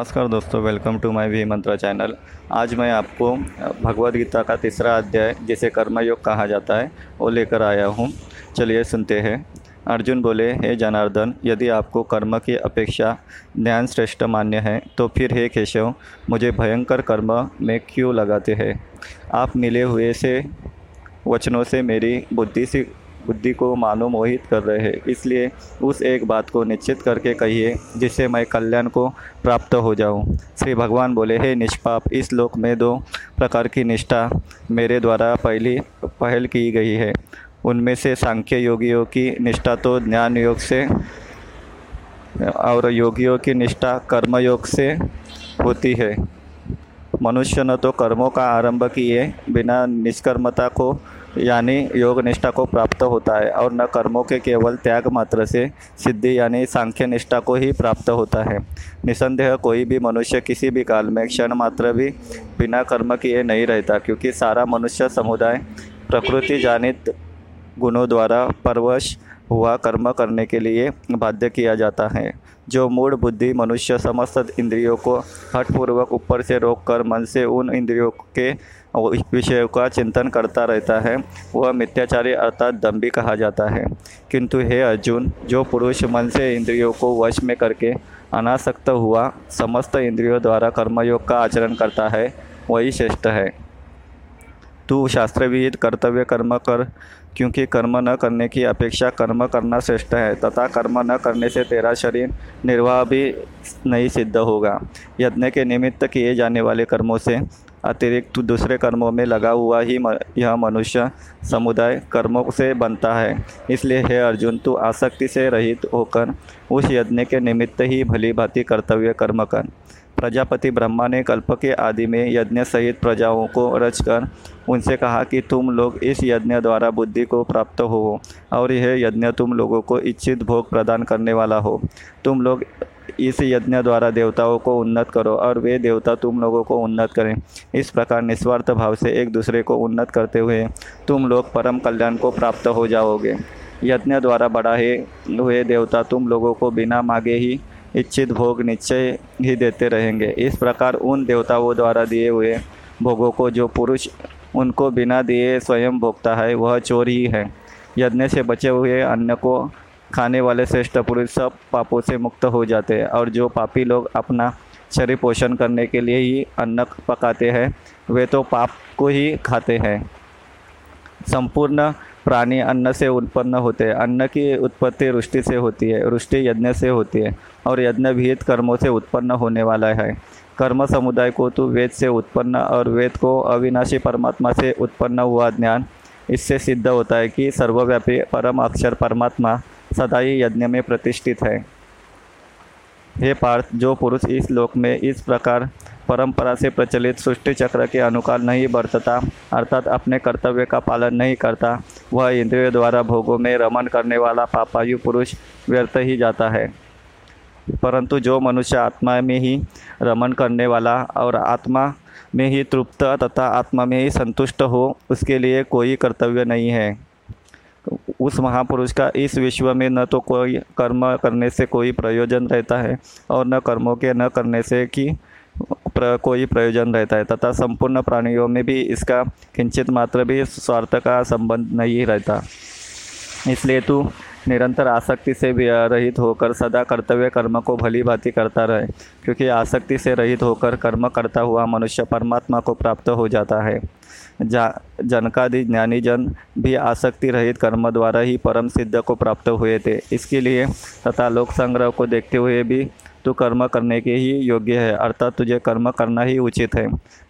नमस्कार दोस्तों welcome to my V Mantra channel आज मैं आपको भगवद गीता का तीसरा अध्याय, जिसे कर्मयोग कहा जाता है, वो लेकर आया हूँ। चलिए सुनते हैं। अर्जुन बोले, हे जनार्दन, यदि आपको कर्म की अपेक्षा ज्ञान श्रेष्ठ मान्य है तो फिर हे केशव, मुझे भयंकर कर्म में क्यों लगाते हैं? आप मिले हुए से, वचनों से मेरी बुद्धि से बुद्धि को मानो मोहित कर रहे हैं। इसलिए उस एक बात को निश्चित करके कहिए, जिससे मैं कल्याण को प्राप्त हो जाऊँ। श्री भगवान बोले, हे निष्पाप, इस लोक में दो प्रकार की निष्ठा मेरे द्वारा पहली, पहल की गई है। उनमें से सांख्य योगियों की निष्ठा तो ज्ञान योग से और योगियों की निष्ठा कर्म योग से होती है। मनुष्य न तो कर्मों का आरंभ किए बिना निष्कर्मता को यानी योग निष्ठा को प्राप्त होता है और न कर्मों के केवल त्याग मात्र से सिद्धि यानी सांख्य निष्ठा को ही प्राप्त होता है। निसंदेह कोई भी मनुष्य किसी भी काल में क्षण मात्र भी बिना कर्म किए नहीं रहता, क्योंकि सारा मनुष्य समुदाय प्रकृति जानित गुणों द्वारा परवश हुआ कर्म करने के लिए बाध्य किया जाता है। जो मूड बुद्धि मनुष्य समस्त इंद्रियों को हठपूर्वक ऊपर से रोककर मन से उन इंद्रियों के विषयों का चिंतन करता रहता है, वह मिथ्याचारी अर्थात दम्भी कहा जाता है। किंतु हे अर्जुन, जो पुरुष मन से इंद्रियों को वश में करके अनासक्त हुआ, समस्त इंद्रियों द्वारा कर्मयोग का आचरण करता है, वही श्रेष्ठ है। तू शास्त्रविहित कर्तव्य कर्म कर, क्योंकि कर्म न करने की अपेक्षा कर्म करना श्रेष्ठ है, तथा कर्म न करने से तेरा शरीर निर्वाह भी नहीं सिद्ध होगा। यज्ञ के निमित्त किए जाने वाले कर्मों से अतिरिक्त दूसरे कर्मों में लगा हुआ ही यह मनुष्य समुदाय कर्मों से बनता है। इसलिए हे अर्जुन, तू आसक्ति से रहित होकर उस यज्ञ के निमित्त ही भली भांति कर्तव्य कर्म कर। प्रजापति ब्रह्मा ने कल्प के आदि में यज्ञ सहित प्रजाओं को रचकर उनसे कहा कि तुम लोग इस यज्ञ द्वारा बुद्धि को प्राप्त हो और यह यज्ञ तुम लोगों को इच्छित भोग प्रदान करने वाला हो। तुम लोग इस यज्ञ द्वारा देवताओं को उन्नत करो और वे देवता तुम लोगों को उन्नत करें। इस प्रकार निस्वार्थ भाव से एक दूसरे को उन्नत करते हुए तुम लोग परम कल्याण को प्राप्त हो जाओगे। यज्ञ द्वारा बढ़ाए हुए देवता तुम लोगों को बिना मांगे ही इच्छित भोग निश्चय ही देते रहेंगे। इस प्रकार उन देवताओं द्वारा दिए हुए भोगों को जो पुरुष उनको बिना दिए स्वयं भोगता है, वह चोर ही है। यज्ञ से बचे हुए अन्न को खाने वाले श्रेष्ठ पुरुष सब पापों से मुक्त हो जाते हैं और जो पापी लोग अपना शरीर पोषण करने के लिए ही अन्न पकाते हैं, वे तो पाप को ही खाते हैं। संपूर्ण प्राणी अन्न से उत्पन्न होते हैं। अन्न की उत्पत्ति रुष्टि से होती है, रुष्टि यज्ञ से होती है और यज्ञ विहित कर्मों से उत्पन्न होने वाला है। कर्म समुदाय को तो वेद से उत्पन्न और वेद को अविनाशी परमात्मा से उत्पन्न हुआ ज्ञान, इससे सिद्ध होता है कि सर्वव्यापी परम अक्षर परमात्मा सदा ही यज्ञ में प्रतिष्ठित है। हे पार्थ, जो पुरुष इस लोक में इस प्रकार परंपरा से प्रचलित सृष्टि चक्र के अनुकाल नहीं बरतता, अर्थात अपने कर्तव्य का पालन नहीं करता, वह इंद्रियों द्वारा भोगों में रमन करने वाला पापायु पुरुष व्यर्थ ही जाता है। परंतु जो मनुष्य आत्मा में ही रमन करने वाला और आत्मा में ही तृप्त तथा आत्मा में ही संतुष्ट हो, उसके लिए कोई कर्तव्य नहीं है। उस महापुरुष का इस विश्व में न तो कोई कर्म करने से कोई प्रयोजन रहता है और न कर्मों के न करने से कि प्र, कोई प्रयोजन रहता है। तथा संपूर्ण प्राणियों में भी इसका किंचित मात्र भी स्वार्थ का संबंध नहीं रहता। इसलिए तू निरंतर आसक्ति से भी रहित होकर सदा कर्तव्य कर्म को भली भांति करता रहे, क्योंकि आसक्ति से रहित होकर कर्म करता हुआ मनुष्य परमात्मा को प्राप्त हो जाता है। जा, जनकादि ज्ञानी जन भी आसक्ति रहित कर्म द्वारा ही परम सिद्ध को प्राप्त हुए थे। इसके लिए तथा लोक संग्रह को देखते हुए भी तू कर्म करने के ही योग्य है, अर्थात तुझे कर्म करना ही उचित है।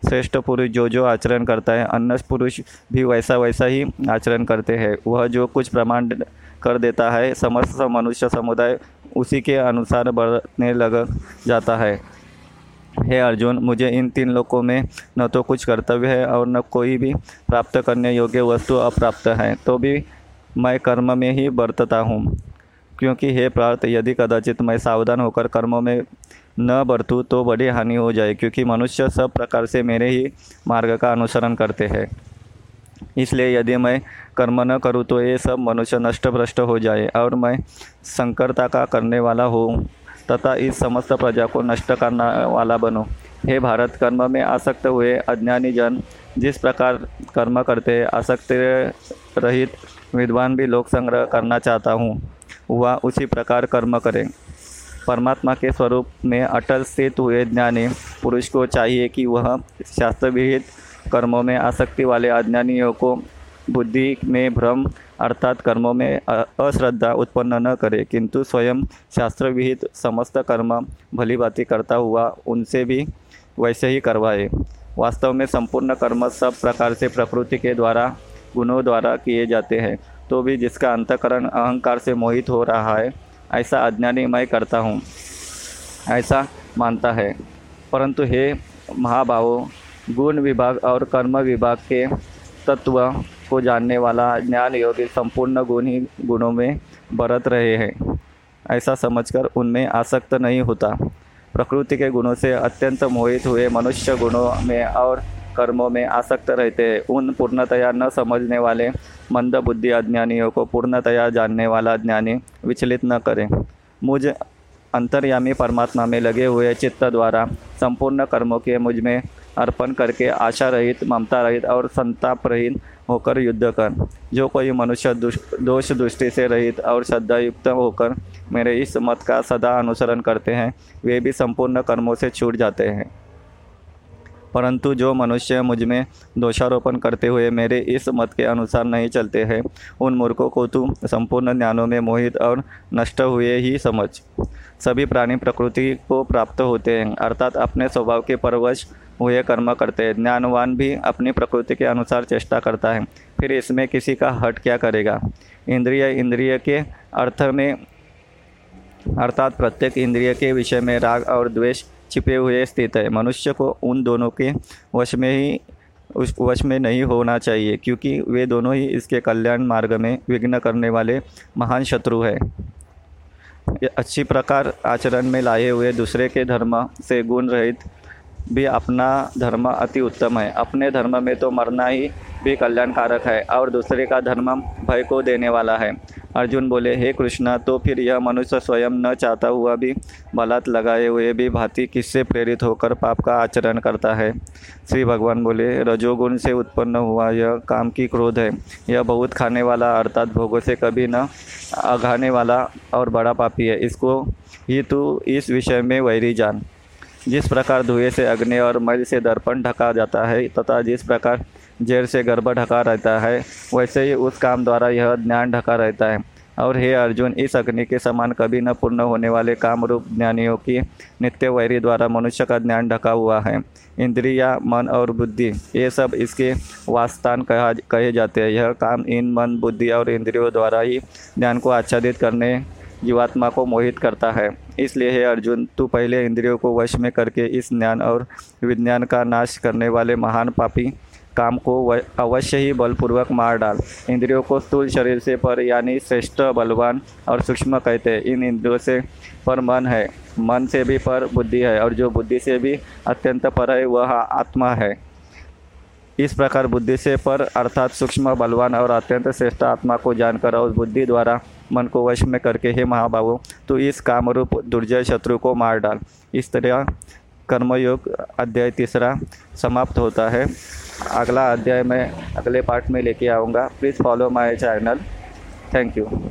श्रेष्ठ पुरुष जो जो आचरण करता है, अन्य पुरुष भी वैसा वैसा ही आचरण करते हैं। वह जो कुछ प्रमाण कर देता है। समस्त मनुष्य समुदाय उसी के अनुसार बढ़ने लग जाता है। हे अर्जुन, मुझे इन तीन लोकों में न तो कुछ कर्तव्य है और न कोई भी प्राप्त करने योग्य वस्तु अप्राप्त है तो भी मैं कर्म में ही बरतता हूँ। क्योंकि हे प्रार्थ, यदि कदाचित मैं सावधान होकर कर्मों में न बरतूँ तो बड़ी हानि हो जाए, क्योंकि मनुष्य सब प्रकार से मेरे ही मार्ग का अनुसरण करते हैं। इसलिए यदि मैं कर्म न करूँ तो ये सब मनुष्य नष्ट भ्रष्ट हो जाए और मैं संकरता का करने वाला हूँ तथा इस समस्त प्रजा को नष्ट करने वाला बनो। हे भारत, कर्म में आसक्त हुए अज्ञानी जन, जिस प्रकार कर्म करते, आसक्त रहित विद्वान भी लोक संग्रह करना चाहता हूँ, वह उसी प्रकार कर्म करें। परमात्मा के स्वरूप में अटल स्थित हुए ज्ञानी पुरुष को चाहिए कि वह शास्त्र विहित कर्मों में आसक्ति वाले अज्ञानियों को बुद्धि में भ्रम अर्थात कर्मों में अश्रद्धा उत्पन्न न करे। किंतु स्वयं शास्त्र विहित समस्त कर्म भली बाती करता हुआ उनसे भी वैसे ही करवाए। वास्तव में संपूर्ण कर्म सब प्रकार से प्रकृति के द्वारा, गुणों द्वारा किए जाते हैं। तो भी जिसका अंतकरण अहंकार से मोहित हो रहा है, ऐसा अज्ञानी मैं करता हूँ, ऐसा मानता है। परंतु हे महाभावों गुण विभाग और कर्म विभाग के तत्व को जानने वाला ज्ञान योगी संपूर्ण गुण ही गुणों में बरत रहे हैं। ऐसा समझकर उनमें आसक्त नहीं होता। प्रकृति के गुणों से अत्यंत मोहित हुए मनुष्य गुणों में और कर्मों में आसक्त रहते हैं। उन पूर्णतया न समझने वाले मंद बुद्धि अज्ञानियों को पूर्णतया जानने वाला ज्ञानी विचलित न करें। मुझ अंतर्यामी परमात्मा में लगे हुए चित्त द्वारा संपूर्ण कर्मों के मुझमें अर्पण करके आशा रहित ममता रहित और संताप रहित होकर युद्ध कर। जो कोई मनुष्य दोष दृष्टि से रहित और श्रद्धायुक्त होकर मेरे इस मत का सदा अनुसरण करते हैं, वे भी संपूर्ण कर्मों से छूट जाते हैं। परंतु जो मनुष्य मुझमें दोषारोपण करते हुए मेरे इस मत के अनुसार नहीं चलते हैं, उन मूर्खों को तू संपूर्ण ज्ञानों में मोहित और नष्ट हुए ही समझ। सभी प्राणी प्रकृति को प्राप्त होते हैं, अर्थात अपने स्वभाव के परवश हुए कर्म करते हैं। ज्ञानवान भी अपनी प्रकृति के अनुसार चेष्टा करता है। फिर इसमें किसी का हट क्या करेगा? इंद्रिय इंद्रिय के अर्थ में, अर्थात प्रत्येक इंद्रिय के विषय में राग और द्वेष छिपे हुए स्थित है। मनुष्य को उन दोनों के वश में ही, उस वश में नहीं होना चाहिए, क्योंकि वे दोनों ही इसके कल्याण मार्ग में विघ्न करने वाले महान शत्रु हैं। अच्छी प्रकार आचरण में लाए हुए दूसरे के धर्म से गुण रहित भी अपना धर्म अति उत्तम है। अपने धर्म में तो मरना ही भी कल्याणकारक है और दूसरे का धर्म भय को देने वाला है। अर्जुन बोले, हे कृष्णा तो फिर यह मनुष्य स्वयं न चाहता हुआ भी बलात् लगाए हुए भी भांति किससे प्रेरित होकर पाप का आचरण करता है? श्री भगवान बोले, रजोगुण से उत्पन्न हुआ यह काम की क्रोध है। यह बहुत खाने वाला, अर्थात भोगों से कभी न अघाने वाला और बड़ा पापी है। इसको ही तू इस विषय में वैरी जान। जिस प्रकार धुएँ से अग्नि और मल से दर्पण ढका जाता है तथा जिस प्रकार जेर से गर्भ ढका रहता है, वैसे ही उस काम द्वारा यह ज्ञान ढका रहता है। और हे अर्जुन, इस अग्नि के समान कभी न पूर्ण होने वाले काम रूप ज्ञानियों की नित्य वैरी द्वारा मनुष्य का ज्ञान ढका हुआ है। इंद्रिया, मन और बुद्धि, ये सब इसके वास्तान कहा, कहे जाते हैं। यह काम इन मन, बुद्धि और इंद्रियों द्वारा ही ज्ञान को आच्छादित करने जीवात्मा को मोहित करता है। इसलिए हे अर्जुन, तू पहले इंद्रियों को वश में करके इस ज्ञान और विज्ञान का नाश करने वाले महान पापी काम को अवश्य ही बलपूर्वक मार डाल। इंद्रियों को स्थूल शरीर से पर यानी श्रेष्ठ, बलवान और सूक्ष्म कहते हैं। इन इंद्रियों से पर मन है। मन से भी पर बुद्धि है और जो बुद्धि से भी अत्यंत पर है, वह आत्मा है। इस प्रकार बुद्धि से पर अर्थात सूक्ष्म, बलवान और अत्यंत श्रेष्ठ आत्मा को जानकर और बुद्धि द्वारा मन को वश में करके, हे महाबाबू तो इस कामरूप दुर्जय शत्रु को मार डाल। इस तरह कर्मयोग अध्याय तीसरा समाप्त होता है। अगला अध्याय मैं अगले पार्ट में लेके आऊँगा। Please follow my channel thank you